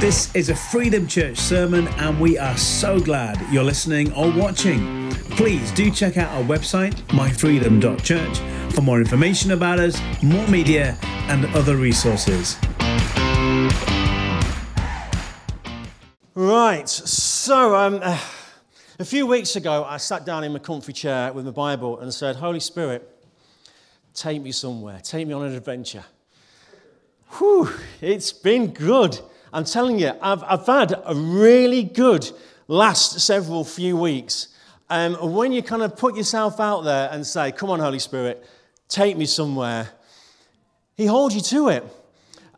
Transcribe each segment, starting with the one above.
This is a Freedom Church sermon, and we are so glad you're listening or watching. Please do check out our website, myfreedom.church, for more information about us, more media, and other resources. Right, so um, a few weeks ago, I sat down in my comfy chair with my Bible and said, Holy Spirit, take me somewhere, take me on an adventure. Whew, it's been good. I'm telling you, I've, I've had a really good last several few weeks. Um, when you kind of put yourself out there and say, Come on, Holy Spirit, take me somewhere, He holds you to it.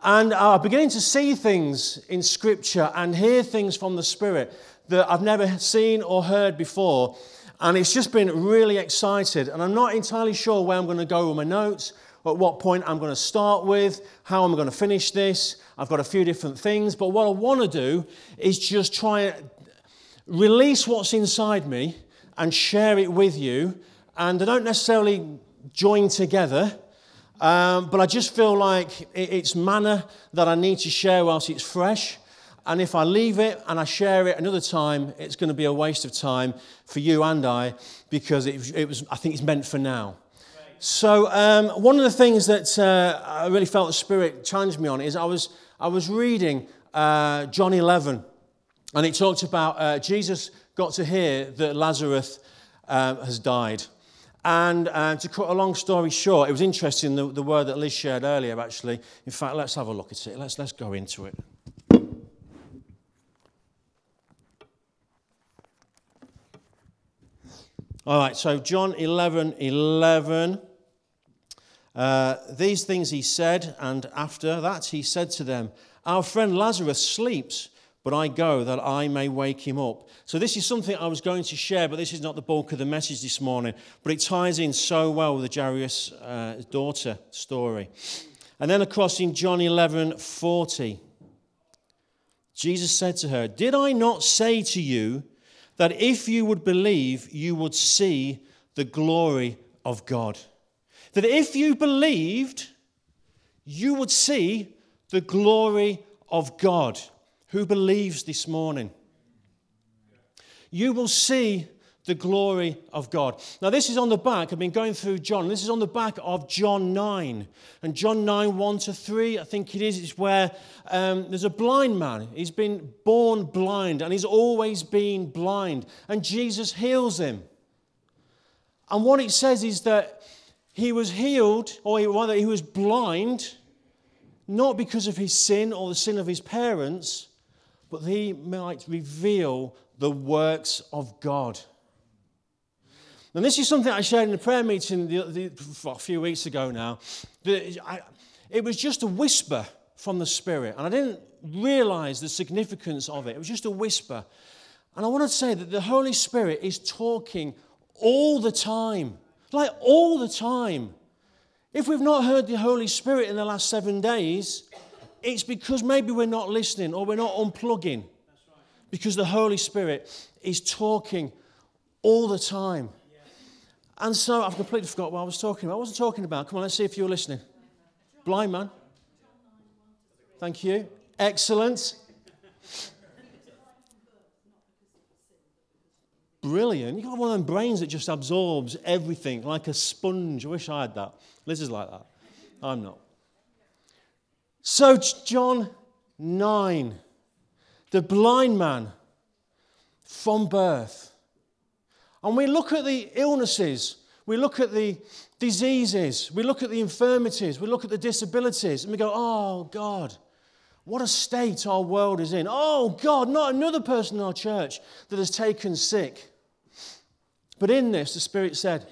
And I'm beginning to see things in Scripture and hear things from the Spirit that I've never seen or heard before. And it's just been really excited. And I'm not entirely sure where I'm going to go with my notes, at what point I'm going to start with, how I'm going to finish this. I've got a few different things. But what I want to do is just try and release what's inside me and share it with you. And I don't necessarily join together. Um, but I just feel like it's manna that I need to share whilst it's fresh. And if I leave it and I share it another time, it's going to be a waste of time for you and I because it, it was, I think it's meant for now. So, um, one of the things that uh, I really felt the Spirit challenged me on is I was, I was reading uh, John 11, and it talked about uh, Jesus got to hear that Lazarus uh, has died. And uh, to cut a long story short, it was interesting the, the word that Liz shared earlier, actually. In fact, let's have a look at it. Let's, let's go into it. All right, so John 11 11. Uh, these things he said, and after that he said to them, Our friend Lazarus sleeps, but I go that I may wake him up. So, this is something I was going to share, but this is not the bulk of the message this morning. But it ties in so well with the Jairus' uh, daughter story. And then across in John 11 40, Jesus said to her, Did I not say to you that if you would believe, you would see the glory of God? That if you believed, you would see the glory of God. Who believes this morning? You will see the glory of God. Now, this is on the back. I've been going through John. This is on the back of John 9. And John 9, 1 to 3, I think it is, is where um, there's a blind man. He's been born blind and he's always been blind. And Jesus heals him. And what it says is that he was healed, or rather, he was blind, not because of his sin or the sin of his parents, but he might reveal the works of God. And this is something I shared in a prayer meeting the, the, a few weeks ago now. I, it was just a whisper from the Spirit, and I didn't realize the significance of it. It was just a whisper. And I want to say that the Holy Spirit is talking all the time. Like all the time. If we've not heard the Holy Spirit in the last seven days, it's because maybe we're not listening or we're not unplugging. Because the Holy Spirit is talking all the time. And so I've completely forgot what I was talking about. I wasn't talking about. Come on, let's see if you're listening. Blind man. Thank you. Excellent. Brilliant. You've got one of them brains that just absorbs everything like a sponge. I wish I had that. Liz is like that. I'm not. So, John 9, the blind man from birth. And we look at the illnesses, we look at the diseases, we look at the infirmities, we look at the disabilities, and we go, oh, God. What a state our world is in. Oh, God, not another person in our church that has taken sick. But in this, the Spirit said,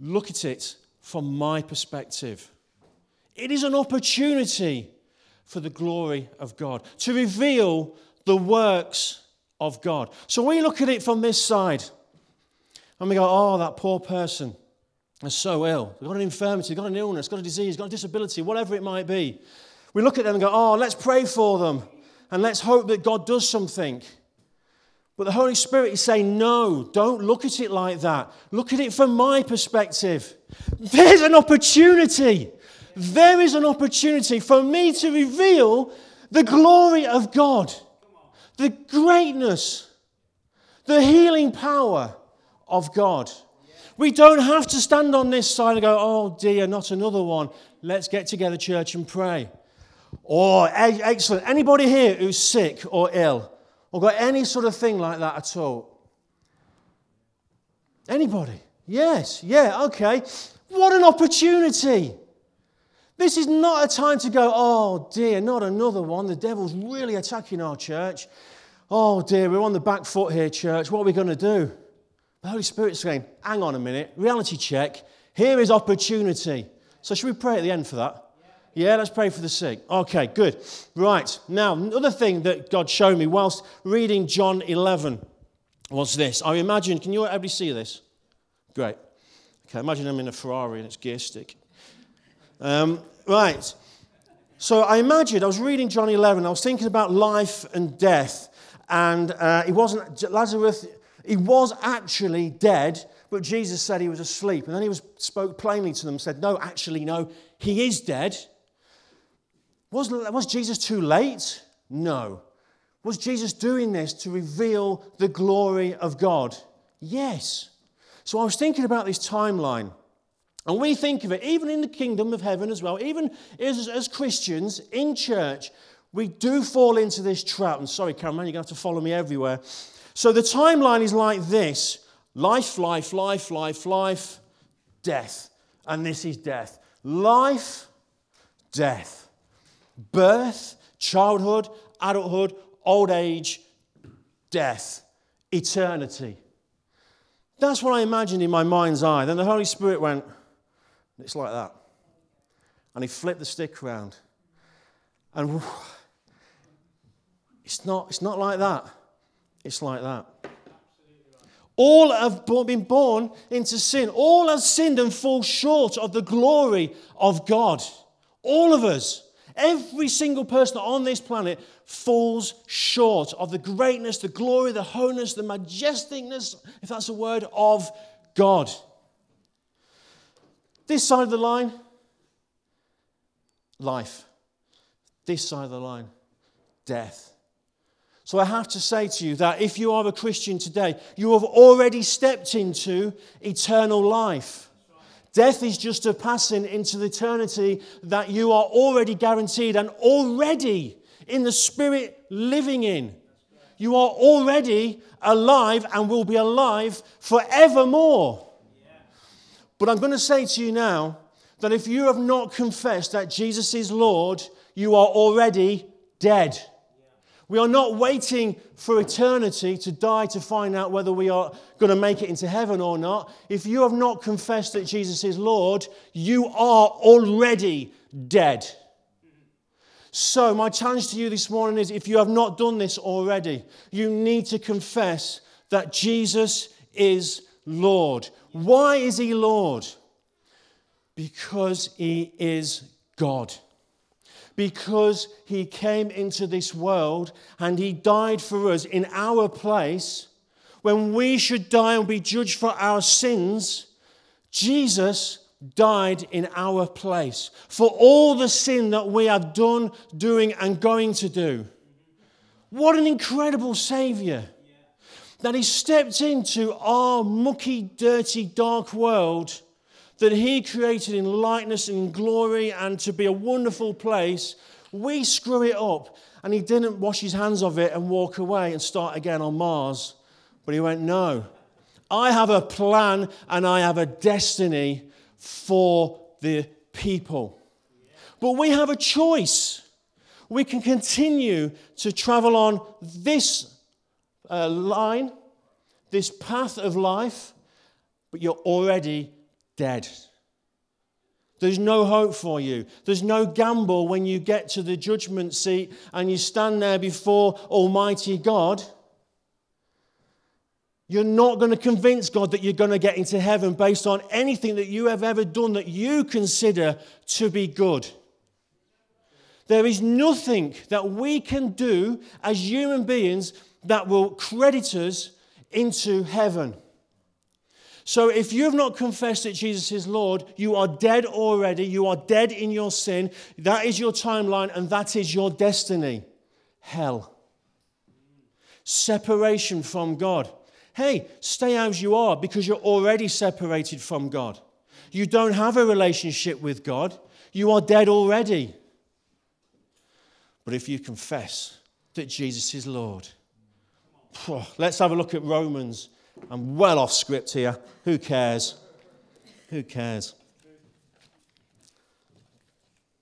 Look at it from my perspective. It is an opportunity for the glory of God, to reveal the works of God. So we look at it from this side and we go, Oh, that poor person is so ill. They've got an infirmity, they've got an illness, got a disease, They've got a disability, whatever it might be. We look at them and go, Oh, let's pray for them and let's hope that God does something. But the Holy Spirit is saying, no, don't look at it like that. Look at it from my perspective. There's an opportunity. There is an opportunity for me to reveal The glory of God, the greatness, the healing power of God. We don't have to stand on this side and go, oh dear, not another one. Let's get together, church, and pray. Or, excellent. Anybody here who's sick or ill or got any sort of thing like that at all? Anybody? Yes, yeah, okay. What an opportunity. This is not a time to go, oh dear, not another one. The devil's really attacking our church. Oh dear, we're on the back foot here, church. What are we going to do? The Holy Spirit's saying, hang on a minute, reality check. Here is opportunity. So, should we pray at the end for that? Yeah, let's pray for the sick. Okay, good. Right. Now, another thing that God showed me whilst reading John 11 was this. I imagine, can you everybody see this? Great. Okay, imagine I'm in a Ferrari and it's gear stick. Um, right. So I imagined, I was reading John 11, I was thinking about life and death. And uh, he wasn't, Lazarus, he was actually dead, but Jesus said he was asleep. And then he was, spoke plainly to them, said, No, actually, no, he is dead. Was, was Jesus too late? No. Was Jesus doing this to reveal the glory of God? Yes. So I was thinking about this timeline. And we think of it, even in the kingdom of heaven as well, even as, as Christians in church, we do fall into this trap. And sorry, Cameron, you're going to have to follow me everywhere. So the timeline is like this life, life, life, life, life, death. And this is death. Life, death birth, childhood, adulthood, old age, death, eternity. That's what I imagined in my mind's eye. Then the Holy Spirit went, it's like that. And he flipped the stick around. And it's not, it's not like that. It's like that. All have been born into sin. All have sinned and fall short of the glory of God. All of us. Every single person on this planet falls short of the greatness, the glory, the holiness, the majesticness, if that's a word, of God. This side of the line, life. This side of the line, death. So I have to say to you that if you are a Christian today, you have already stepped into eternal life. Death is just a passing into the eternity that you are already guaranteed and already in the Spirit living in. You are already alive and will be alive forevermore. But I'm going to say to you now that if you have not confessed that Jesus is Lord, you are already dead. We are not waiting for eternity to die to find out whether we are going to make it into heaven or not. If you have not confessed that Jesus is Lord, you are already dead. So, my challenge to you this morning is if you have not done this already, you need to confess that Jesus is Lord. Why is he Lord? Because he is God because he came into this world and he died for us in our place. When we should die and be judged for our sins, Jesus died in our place for all the sin that we have done, doing, and going to do. What an incredible Savior! That He stepped into our mucky, dirty, dark world that He created in likeness and glory and to be a wonderful place, we screw it up. And He didn't wash His hands of it and walk away and start again on Mars. But He went, No, I have a plan and I have a destiny for the people. But we have a choice. We can continue to travel on this uh, line, this path of life, but you're already dead. There's no hope for you. There's no gamble when you get to the judgment seat and you stand there before Almighty God. You're not going to convince God that you're going to get into heaven based on anything that you have ever done that you consider to be good. There is nothing that we can do as human beings that will credit us into heaven. So if you have not confessed that Jesus is Lord, you are dead already. You are dead in your sin. That is your timeline and that is your destiny. Hell. Separation from God. Hey, stay as you are because you're already separated from God. You don't have a relationship with God. You are dead already. But if you confess that Jesus is Lord, let's have a look at Romans I'm well off script here. Who cares? Who cares?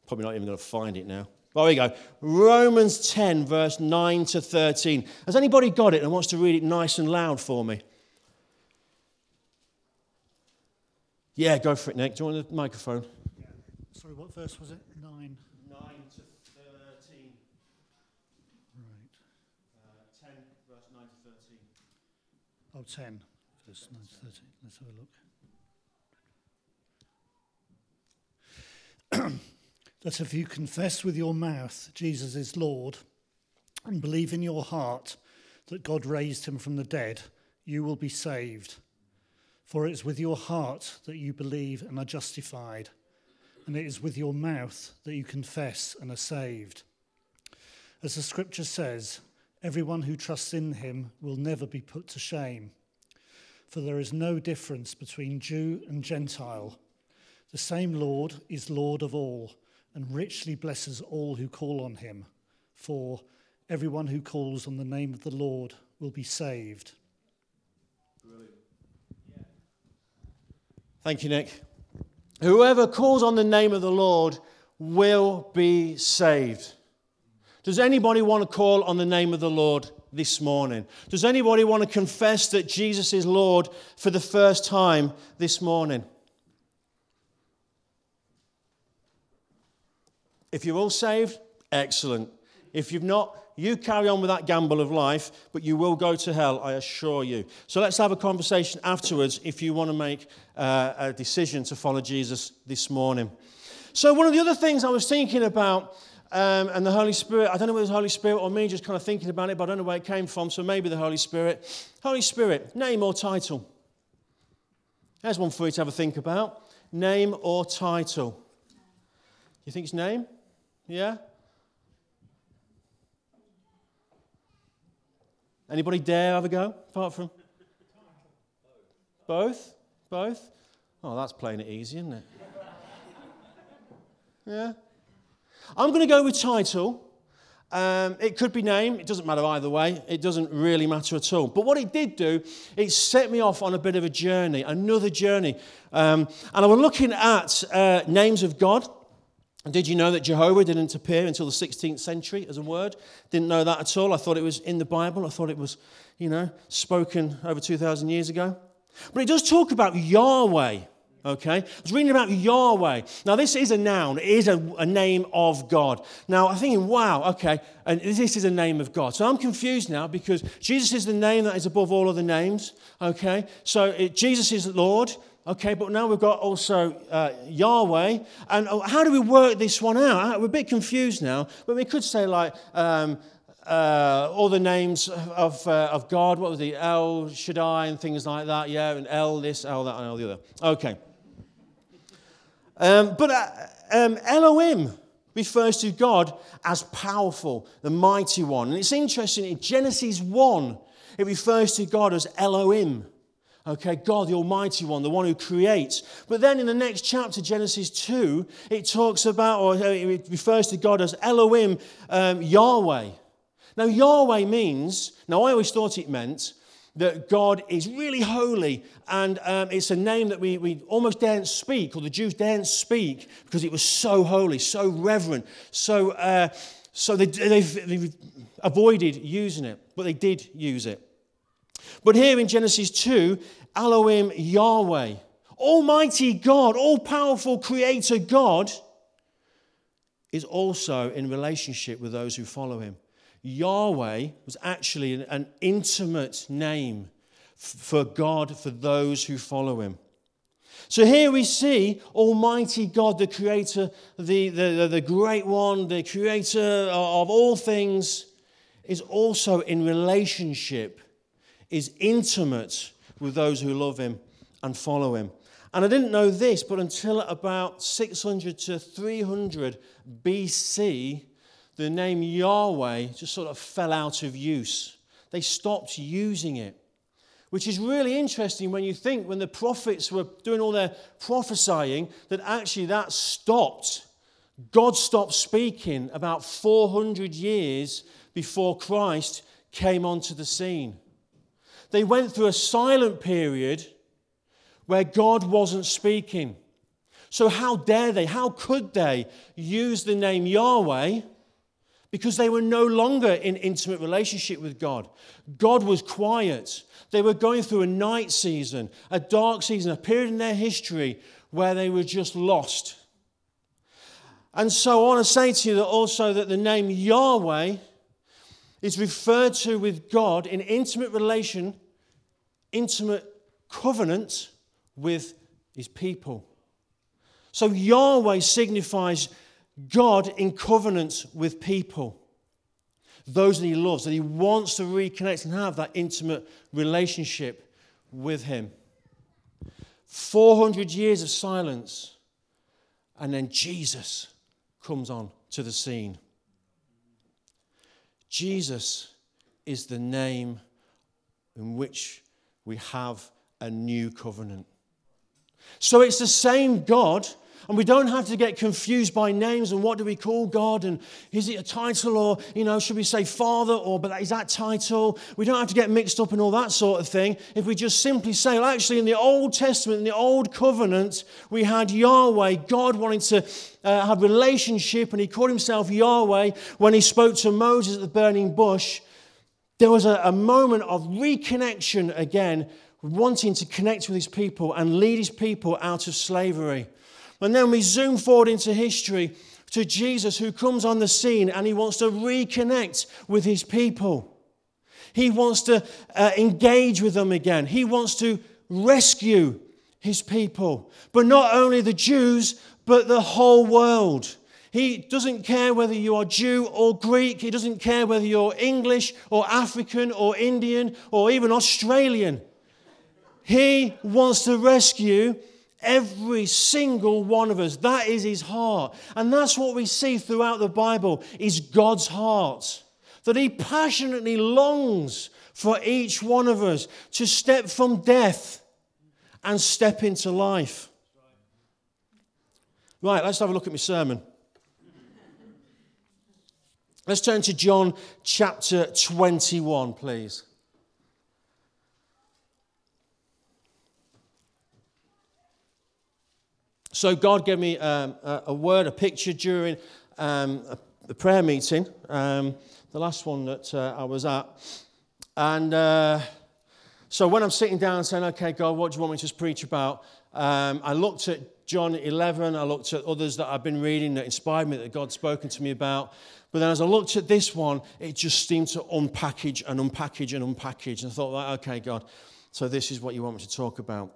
Probably not even going to find it now. There we go. Romans 10, verse 9 to 13. Has anybody got it and wants to read it nice and loud for me? Yeah, go for it, Nick. Do you want the microphone? Yeah. Sorry, what verse was it? 9. Oh, 10, verse 9 to 13. Let's have a look. that if you confess with your mouth Jesus is Lord and believe in your heart that God raised him from the dead, you will be saved. For it is with your heart that you believe and are justified, and it is with your mouth that you confess and are saved. As the scripture says, Everyone who trusts in him will never be put to shame. For there is no difference between Jew and Gentile. The same Lord is Lord of all and richly blesses all who call on him. For everyone who calls on the name of the Lord will be saved. Brilliant. Thank you, Nick. Whoever calls on the name of the Lord will be saved. Does anybody want to call on the name of the Lord this morning? Does anybody want to confess that Jesus is Lord for the first time this morning? If you're all saved, excellent. If you've not, you carry on with that gamble of life, but you will go to hell, I assure you. So let's have a conversation afterwards if you want to make uh, a decision to follow Jesus this morning. So, one of the other things I was thinking about um, and the Holy Spirit, I don't know whether it was the Holy Spirit or me just kind of thinking about it, but I don't know where it came from, so maybe the Holy Spirit. Holy Spirit, name or title? There's one for you to have a think about. Name or title? You think it's name? Yeah? Anybody dare have a go apart from? Both? Both? Oh, that's playing it easy, isn't it? Yeah? I'm going to go with title. Um, it could be name, it doesn't matter either way, it doesn't really matter at all. But what it did do, it set me off on a bit of a journey, another journey. Um, and I was looking at uh, names of God. Did you know that Jehovah didn't appear until the 16th century as a word? Didn't know that at all. I thought it was in the Bible. I thought it was, you know, spoken over 2,000 years ago. But it does talk about Yahweh. Okay? I was reading about Yahweh. Now, this is a noun, it is a, a, name of God. Now, I'm thinking, wow, okay, and this is a name of God. So I'm confused now because Jesus is the name that is above all other names. Okay? So it, Jesus is Lord. Okay, but now we've got also uh, Yahweh. And uh, how do we work this one out? We're a bit confused now, but we could say, like, um, uh, all the names of, uh, of God. What was the El Shaddai and things like that? Yeah, and El this, El that, and El the other. Okay. Um, but uh, um, Elohim refers to God as powerful, the mighty one. And it's interesting, in Genesis 1, it refers to God as Elohim. Okay, God, the Almighty One, the one who creates. But then in the next chapter, Genesis 2, it talks about, or it refers to God as Elohim, um, Yahweh. Now, Yahweh means, now I always thought it meant that God is really holy, and um, it's a name that we, we almost daren't speak, or the Jews daren't speak, because it was so holy, so reverent, so, uh, so they, they've, they've avoided using it, but they did use it. But here in Genesis 2, Elohim Yahweh, Almighty God, all powerful Creator God, is also in relationship with those who follow him. Yahweh was actually an, an intimate name for God for those who follow him. So here we see Almighty God, the creator, the, the, the, great one, the creator of all things, is also in relationship, is intimate with those who love him and follow him. And I didn't know this, but until about 600 to 300 BC, the name Yahweh just sort of fell out of use. They stopped using it, which is really interesting when you think when the prophets were doing all their prophesying that actually that stopped. God stopped speaking about 400 years before Christ came onto the scene. They went through a silent period where God wasn't speaking. So, how dare they, how could they use the name Yahweh? Because they were no longer in intimate relationship with God. God was quiet. They were going through a night season, a dark season, a period in their history where they were just lost. And so I want to say to you that also that the name Yahweh is referred to with God in intimate relation, intimate covenant with his people. So Yahweh signifies God in covenant with people. Those that he loves, that he wants to reconnect and have that intimate relationship with him. 400 years of silence, and then Jesus comes on to the scene. Jesus is the name in which we have a new covenant. So it's the same God, and we don't have to get confused by names and what do we call God and is it a title or, you know, should we say Father or but is that title? We don't have to get mixed up in all that sort of thing. If we just simply say, well, actually, in the Old Testament, in the Old Covenant, we had Yahweh, God wanting to uh, have relationship, and he called himself Yahweh when he spoke to Moses at the burning bush. There was a, a moment of reconnection again wanting to connect with his people and lead his people out of slavery. And then we zoom forward into history to Jesus who comes on the scene and he wants to reconnect with his people. He wants to uh, engage with them again. He wants to rescue his people. But not only the Jews, but the whole world. He doesn't care whether you are Jew or Greek. He doesn't care whether you're English or African or Indian or even Australian. He wants to rescue every single one of us. That is his heart. And that's what we see throughout the Bible is God's heart. That he passionately longs for each one of us to step from death and step into life. Right, let's have a look at my sermon. Let's turn to John chapter 21, please. So God gave me um, a, word, a picture during um, a, a, prayer meeting, um, the last one that uh, I was at. And uh, so when I'm sitting down saying, okay, God, what do you want me to preach about? Um, I looked at John 11, I looked at others that I've been reading that inspired me, that God's spoken to me about. But then as I looked at this one, it just seemed to unpackage and unpackage and unpackage. And I thought, okay, God, so this is what you want me to talk about.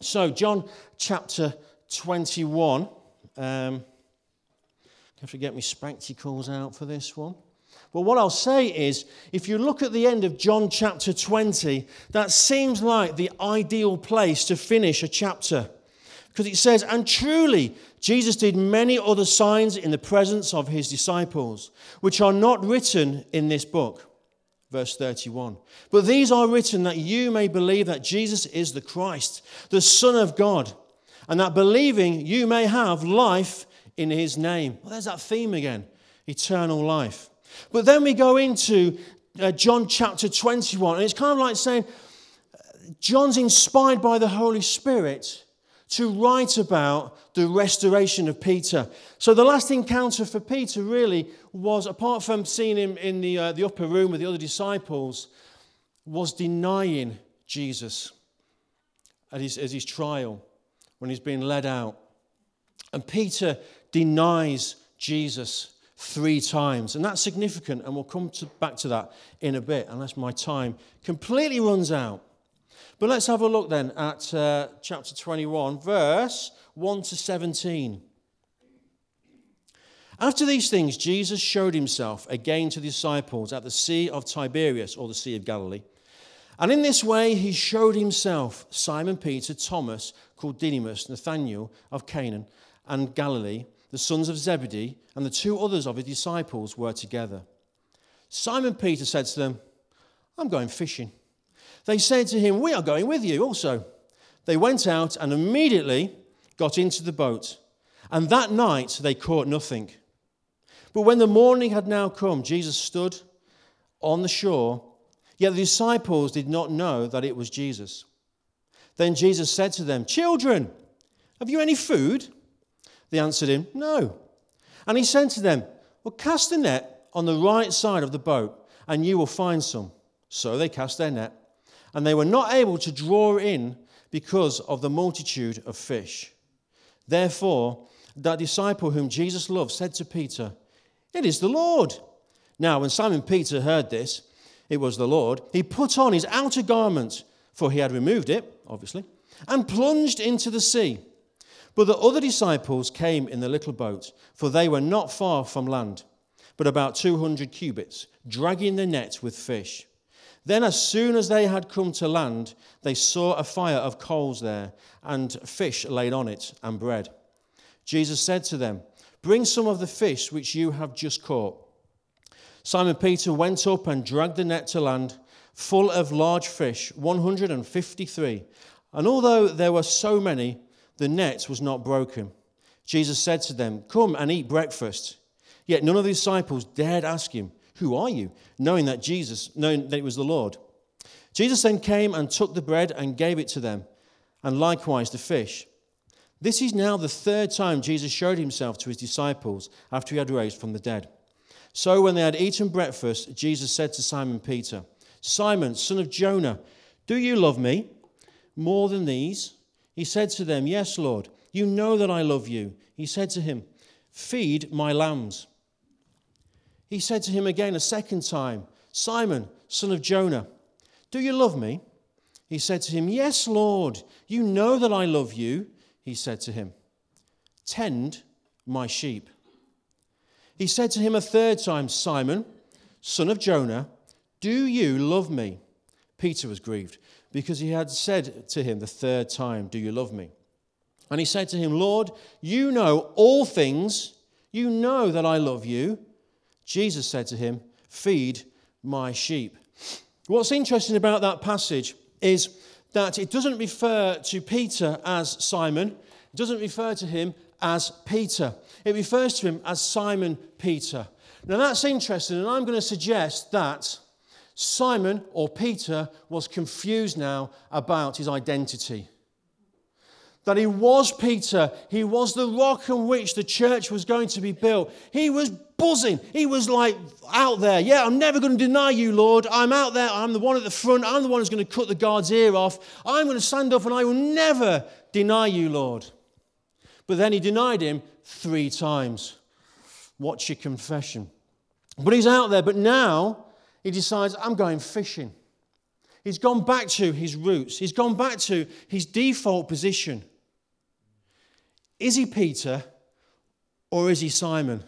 So, John chapter 21. Um, have to get my spectacles out for this one. Well, what I'll say is, if you look at the end of John chapter 20, that seems like the ideal place to finish a chapter. Because it says, And truly, Jesus did many other signs in the presence of his disciples, which are not written in this book. Verse 31. But these are written that you may believe that Jesus is the Christ, the Son of God and that believing you may have life in his name. Well, there's that theme again eternal life. But then we go into uh, John chapter 21, and it's kind of like saying John's inspired by the Holy Spirit to write about the restoration of Peter. So the last encounter for Peter really was, apart from seeing him in the, uh, the upper room with the other disciples, was denying Jesus at his, at his trial when he's being led out. And Peter denies Jesus three times. And that's significant, and we'll come to, back to that in a bit, unless my time completely runs out. But let's have a look then at uh, chapter 21, verse 1 to 17. After these things, Jesus showed himself again to the disciples at the Sea of Tiberias, or the Sea of Galilee. And in this way, he showed himself, Simon Peter, Thomas, called Didymus, Nathanael of Cana in Galilee, the sons of Zebedee, and the two others of his disciples were together. Simon Peter said to them, I'm going fishing. They said to him, We are going with you also. They went out and immediately got into the boat, and that night they caught nothing. But when the morning had now come, Jesus stood on the shore, yet the disciples did not know that it was Jesus. Then Jesus said to them, Children, have you any food? They answered him, No. And he said to them, Well, cast the net on the right side of the boat, and you will find some. So they cast their net, and they were not able to draw in because of the multitude of fish. Therefore, that disciple whom Jesus loved said to Peter, It is the Lord. Now, when Simon Peter heard this, it was the Lord, he put on his outer garment, for he had removed it, obviously, and plunged into the sea. But the other disciples came in the little boat, for they were not far from land, but about 200 cubits, dragging the net with fish. Then, as soon as they had come to land, they saw a fire of coals there, and fish laid on it, and bread. Jesus said to them, Bring some of the fish which you have just caught. Simon Peter went up and dragged the net to land, full of large fish, 153. And although there were so many, the net was not broken. Jesus said to them, Come and eat breakfast. Yet none of the disciples dared ask him, who are you? Knowing that Jesus, knowing that it was the Lord. Jesus then came and took the bread and gave it to them, and likewise the fish. This is now the third time Jesus showed himself to his disciples after he had raised from the dead. So when they had eaten breakfast, Jesus said to Simon Peter, Simon, son of Jonah, do you love me more than these? He said to them, Yes, Lord, you know that I love you. He said to him, Feed my lambs. He said to him again a second time, Simon, son of Jonah, do you love me? He said to him, Yes, Lord, you know that I love you. He said to him, Tend my sheep. He said to him a third time, Simon, son of Jonah, do you love me? Peter was grieved because he had said to him the third time, Do you love me? And he said to him, Lord, you know all things. You know that I love you. Jesus said to him, Feed my sheep. What's interesting about that passage is that it doesn't refer to Peter as Simon, it doesn't refer to him as Peter. It refers to him as Simon Peter. Now that's interesting, and I'm going to suggest that Simon or Peter was confused now about his identity that he was Peter. He was the rock on which the church was going to be built. He was buzzing. He was like out there. Yeah, I'm never going to deny you, Lord. I'm out there. I'm the one at the front. I'm the one who's going to cut the guard's ear off. I'm going to stand up and I will never deny you, Lord. But then he denied him three times. What's your confession? But he's out there. But now he decides, I'm going fishing. He's gone back to his roots, he's gone back to his default position. Is he Peter or is he Simon?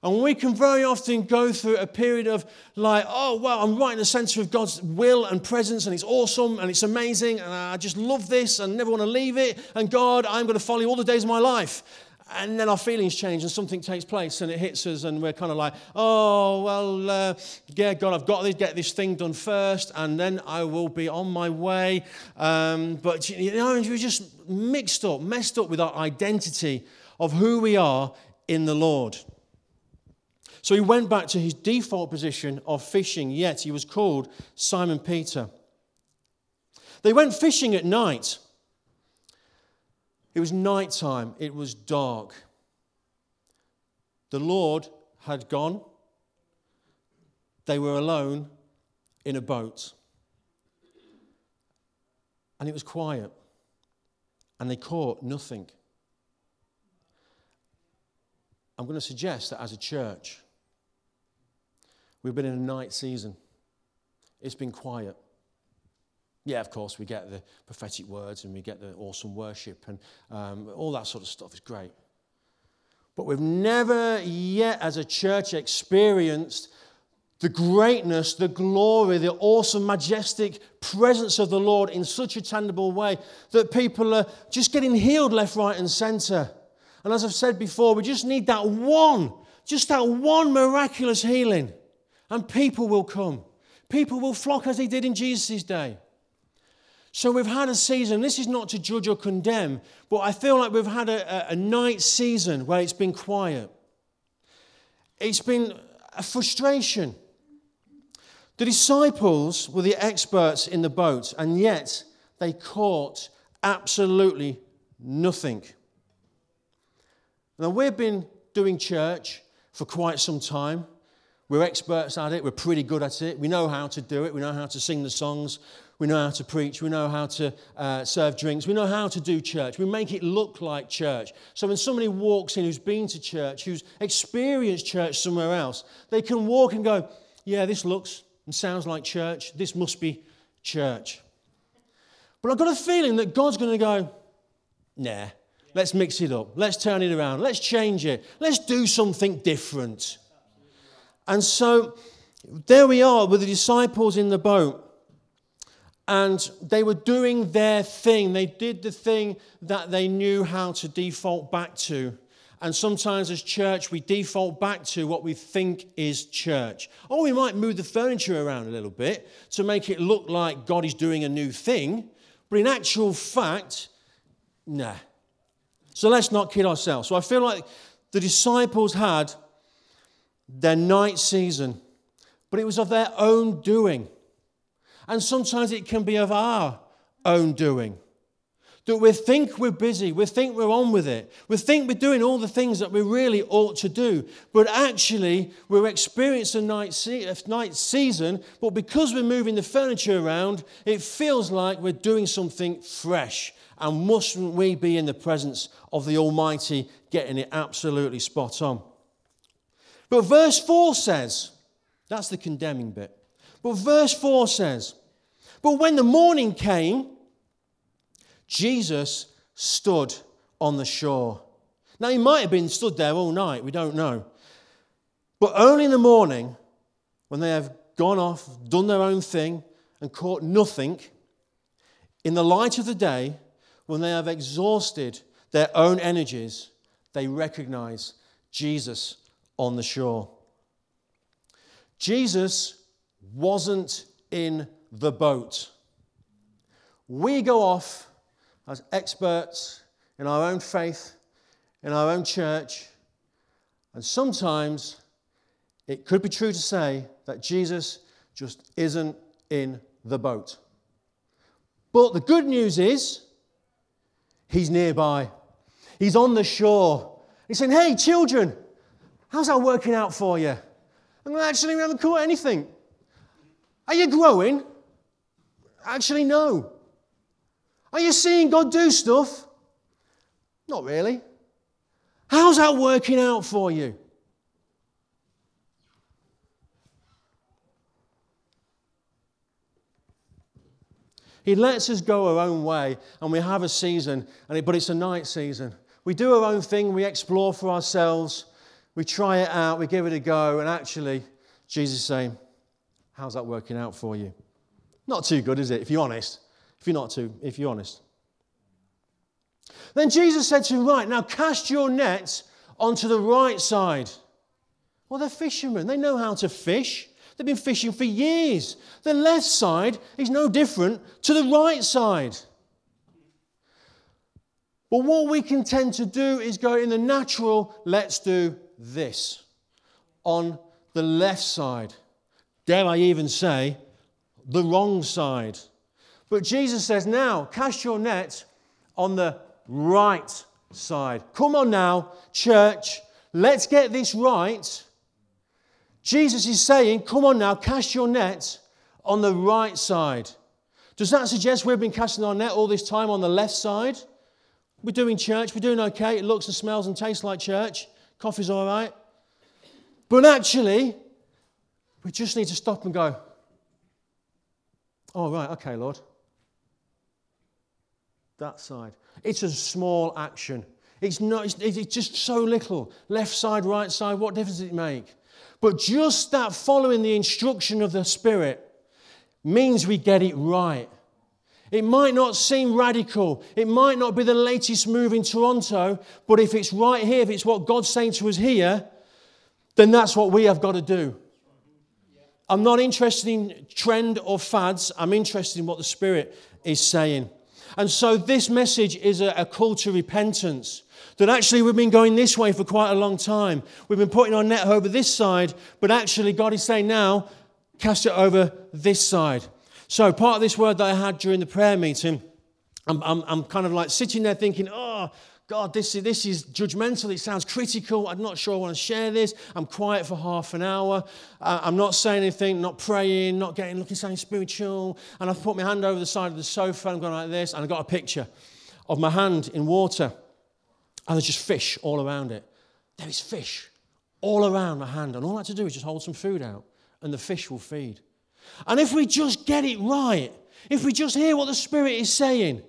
And we can very often go through a period of like, oh, well, I'm right in the center of God's will and presence, and it's awesome and it's amazing, and I just love this and never want to leave it. And God, I'm going to follow you all the days of my life. And then our feelings change and something takes place and it hits us, and we're kind of like, oh, well, uh, yeah, God, I've got to get this thing done first, and then I will be on my way. Um, but, you know, we're just mixed up, messed up with our identity of who we are in the Lord. So he went back to his default position of fishing, yet he was called Simon Peter. They went fishing at night. It was night time, it was dark. The Lord had gone. They were alone in a boat. And it was quiet. And they caught nothing. I'm going to suggest that as a church, we've been in a night season. It's been quiet. Yeah, of course, we get the prophetic words and we get the awesome worship and um, all that sort of stuff is great. But we've never yet, as a church, experienced the greatness, the glory, the awesome, majestic presence of the Lord in such a tangible way that people are just getting healed left, right, and center. And as I've said before, we just need that one, just that one miraculous healing, and people will come. People will flock as they did in Jesus' day. So we've had a season, this is not to judge or condemn, but I feel like we've had a, a, a night season where it's been quiet. It's been a frustration. The disciples were the experts in the boat, and yet they caught absolutely nothing. Now, we've been doing church for quite some time. We're experts at it, we're pretty good at it. We know how to do it, we know how to sing the songs, we know how to preach, we know how to uh, serve drinks, we know how to do church. We make it look like church. So when somebody walks in who's been to church, who's experienced church somewhere else, they can walk and go, Yeah, this looks and sounds like church. This must be church. But I've got a feeling that God's going to go, nah, let's mix it up. Let's turn it around. Let's change it. Let's do something different. And so there we are with the disciples in the boat. And they were doing their thing. They did the thing that they knew how to default back to. And sometimes as church, we default back to what we think is church. Or we might move the furniture around a little bit to make it look like God is doing a new thing. But in actual fact, nah. So let's not kid ourselves. So I feel like the disciples had their night season, but it was of their own doing. And sometimes it can be of our own doing. That we think we're busy, we think we're on with it, we think we're doing all the things that we really ought to do, but actually we're experiencing night, se- night season, but because we're moving the furniture around, it feels like we're doing something fresh. And mustn't we be in the presence of the Almighty getting it absolutely spot on? But verse 4 says, that's the condemning bit. But verse 4 says, But when the morning came, Jesus stood on the shore. Now, he might have been stood there all night, we don't know. But only in the morning, when they have gone off, done their own thing, and caught nothing, in the light of the day, when they have exhausted their own energies, they recognize Jesus on the shore. Jesus wasn't in the boat. We go off as experts in our own faith, in our own church. And sometimes it could be true to say that Jesus just isn't in the boat. But the good news is, he's nearby. He's on the shore. He's saying, Hey, children, how's that working out for you? And actually, we haven't caught anything. Are you growing? Actually, no. Are you seeing God do stuff? Not really. How's that working out for you? He lets us go our own way, and we have a season, and but it's a night season. We do our own thing, we explore for ourselves, we try it out, we give it a go, and actually, Jesus is saying, How's that working out for you? Not too good, is it, if you're honest? if you're not too, if you're honest. Then Jesus said to him, Right, now cast your nets onto the right side. Well, they're fishermen, they know how to fish. They've been fishing for years. The left side is no different to the right side. But what we can tend to do is go in the natural, let's do this on the left side. Dare I even say, the wrong side. But Jesus says, now cast your net on the right side. Come on now, church, let's get this right. Jesus is saying, come on now, cast your net on the right side. Does that suggest we've been casting our net all this time on the left side? We're doing church, we're doing okay, it looks and smells and tastes like church, coffee's all right. But actually, we just need to stop and go, oh, right, okay, Lord that side. It's a small action. It's, not, it's, it's just so little. Left side, right side, what difference does it make? But just that following the instruction of the Spirit means we get it right. It might not seem radical. It might not be the latest move in Toronto, but if it's right here, if it's what God's saying to us here, then that's what we have got to do. I'm not interested in trend or fads. I'm interested in what the Spirit is saying. And so this message is a, a call to repentance. That actually we've been going this way for quite a long time. We've been putting our net over this side, but actually God is saying now, cast it over this side. So part of this word that I had during the prayer meeting, I'm, I'm, I'm kind of like sitting there thinking, oh, God, this is, this is judgmental. It sounds critical. I'm not sure I want to share this. I'm quiet for half an hour. Uh, I'm not saying anything, not praying, not getting, looking something spiritual. And I've put my hand over the side of the sofa and I'm going like this. And I got a picture of my hand in water. And there's just fish all around it. There is fish all around my hand. And all I have to do is just hold some food out and the fish will feed. And if we just get it right, if we just hear what the Spirit is saying,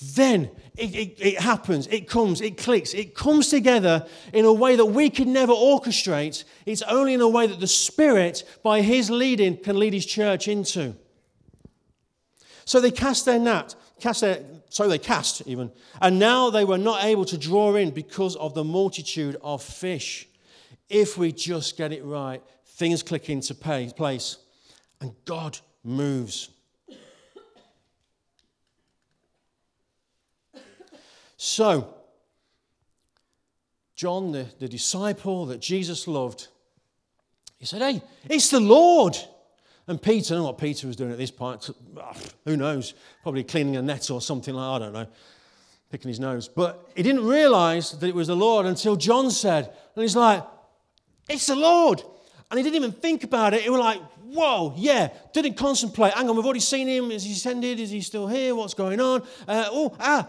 then it, it, it, happens, it comes, it clicks, it comes together in a way that we could never orchestrate. It's only in a way that the Spirit, by His leading, can lead His church into. So they cast their net, cast their, so they cast even, and now they were not able to draw in because of the multitude of fish. If we just get it right, things click into place, and God moves. So, John, the, the disciple that Jesus loved, he said, Hey, it's the Lord. And Peter, I don't know what Peter was doing at this point. Who knows? Probably cleaning a net or something like I don't know, picking his nose. But he didn't realize that it was the Lord until John said, and he's like, It's the Lord. And he didn't even think about it. He was like, Whoa, yeah. Didn't contemplate. Hang on, we've already seen him. Is he ascended? Is he still here? What's going on? Uh, oh, ah.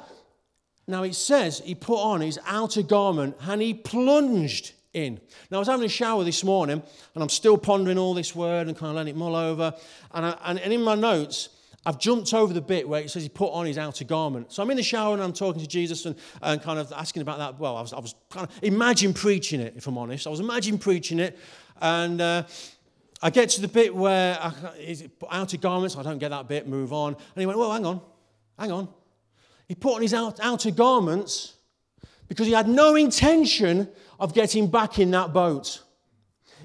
Now it says he put on his outer garment and he plunged in. Now I was having a shower this morning and I'm still pondering all this word and kind of letting it mull over. And, I, and, and in my notes, I've jumped over the bit where it says he put on his outer garment. So I'm in the shower and I'm talking to Jesus and, and kind of asking about that. Well, I was, I was kind of imagine preaching it, if I'm honest. I was imagining preaching it. And uh, I get to the bit where I, outer garments. I don't get that bit, move on. And he went, well, hang on, hang on. He put on his outer garments because he had no intention of getting back in that boat.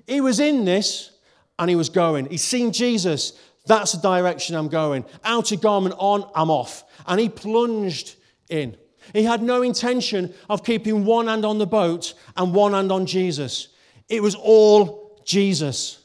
He was in this and he was going. He's seen Jesus. That's the direction I'm going. Outer garment on, I'm off. And he plunged in. He had no intention of keeping one hand on the boat and one hand on Jesus. It was all Jesus.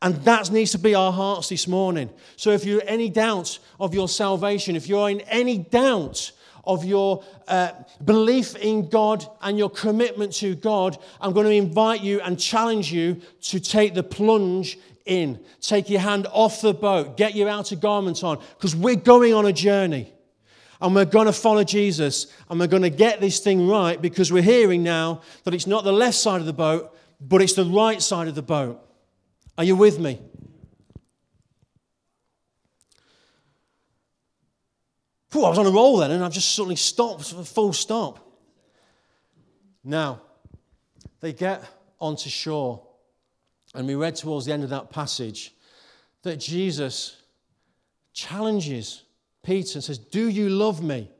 And that needs to be our hearts this morning. So if you're any doubt of your salvation, if you're in any doubt of your uh, belief in God and your commitment to God, I'm going to invite you and challenge you to take the plunge in. Take your hand off the boat, get your outer garment on, because we're going on a journey. And we're going to follow Jesus and we're going to get this thing right because we're hearing now that it's not the left side of the boat, but it's the right side of the boat. Are you with me? Whew, I was on a roll then, and I've just suddenly stopped, a full stop. Now, they get onto shore, and we read towards the end of that passage that Jesus challenges Peter and says, Do you love me?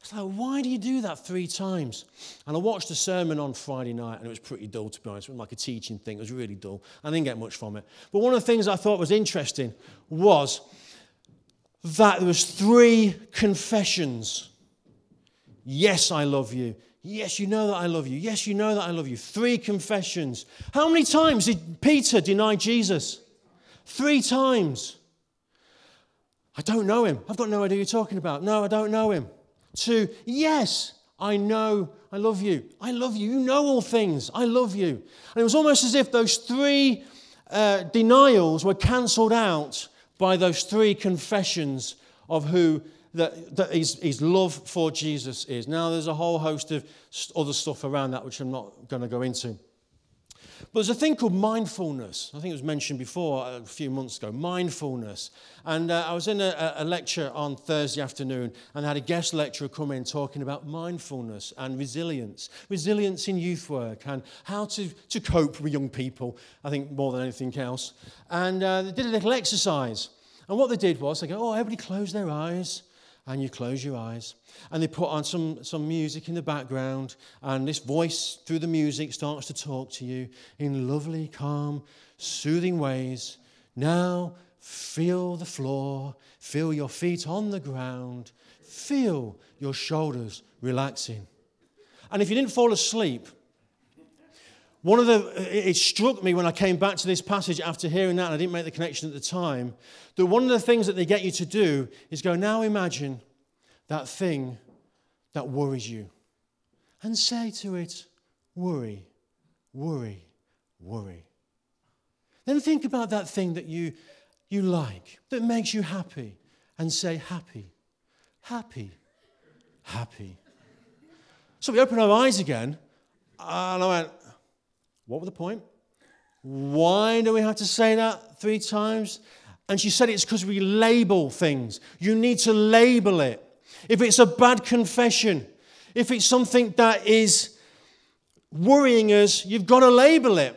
It's like, why do you do that three times? And I watched a sermon on Friday night, and it was pretty dull, to be honest. It was like a teaching thing. It was really dull. I didn't get much from it. But one of the things I thought was interesting was that there was three confessions. Yes, I love you. Yes, you know that I love you. Yes, you know that I love you. Three confessions. How many times did Peter deny Jesus? Three times. I don't know him. I've got no idea you're talking about. No, I don't know him. Two, yes, I know I love you. I love you. You know all things. I love you. And it was almost as if those three uh, denials were cancelled out by those three confessions of who that, that his, his love for Jesus is. Now, there's a whole host of other stuff around that which I'm not going to go into. But there's a thing called mindfulness. I think it was mentioned before a few months ago mindfulness. And uh, I was in a, a, lecture on Thursday afternoon and I had a guest lecturer come in talking about mindfulness and resilience. Resilience in youth work and how to, to cope with young people, I think more than anything else. And uh, they did a little exercise. And what they did was they go, oh, everybody close their eyes and you close your eyes. And they put on some, some music in the background, and this voice through the music starts to talk to you in lovely, calm, soothing ways. Now, feel the floor, feel your feet on the ground, feel your shoulders relaxing. And if you didn't fall asleep, one of the, it struck me when I came back to this passage after hearing that, and I didn't make the connection at the time, that one of the things that they get you to do is go, now imagine that thing that worries you. And say to it, worry, worry, worry. Then think about that thing that you, you like, that makes you happy, and say, happy, happy, happy. So we open our eyes again, and I went, what was the point? Why do we have to say that three times? And she said it's because we label things. You need to label it. If it's a bad confession, if it's something that is worrying us, you've got to label it.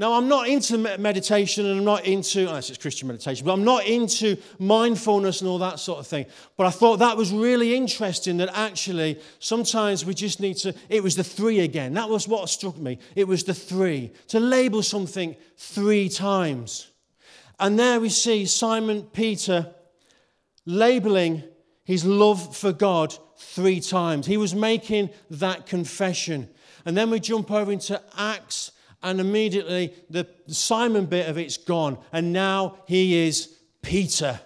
Now, I'm not into meditation and I'm not into, oh, unless it's Christian meditation, but I'm not into mindfulness and all that sort of thing. But I thought that was really interesting that actually sometimes we just need to, it was the three again. That was what struck me. It was the three. To label something three times. And there we see Simon Peter labeling his love for God three times. He was making that confession. And then we jump over into Acts and immediately the Simon bit of it's gone. And now he is Peter.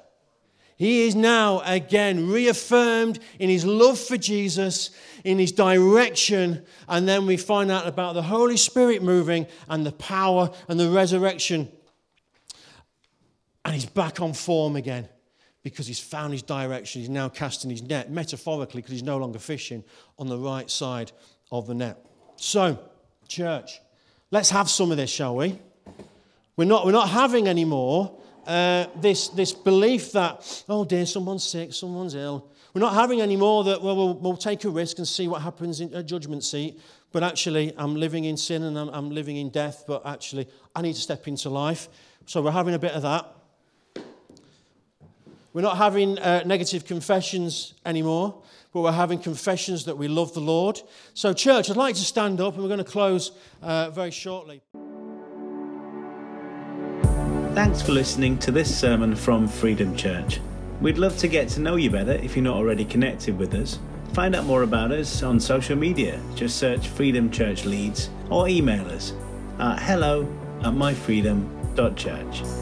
He is now again reaffirmed in his love for Jesus, in his direction, and then we find out about the Holy Spirit moving and the power and the resurrection. And he's back on form again because he's found his direction. He's now casting his net, metaphorically, because he's no longer fishing on the right side of the net. So, church, Let's have some of this, shall we? We're not, we're not having anymore uh, this, this belief that, oh dear, someone's sick, someone's ill. We're not having anymore that, well, well, we'll take a risk and see what happens in a judgment seat. But actually, I'm living in sin and I'm, I'm living in death, but actually, I need to step into life. So we're having a bit of that. We're not having uh, negative confessions anymore but we're having confessions that we love the Lord. So, church, I'd like to stand up and we're going to close uh, very shortly. Thanks for listening to this sermon from Freedom Church. We'd love to get to know you better if you're not already connected with us. Find out more about us on social media. Just search Freedom Church Leeds or email us at hello at myfreedom.church.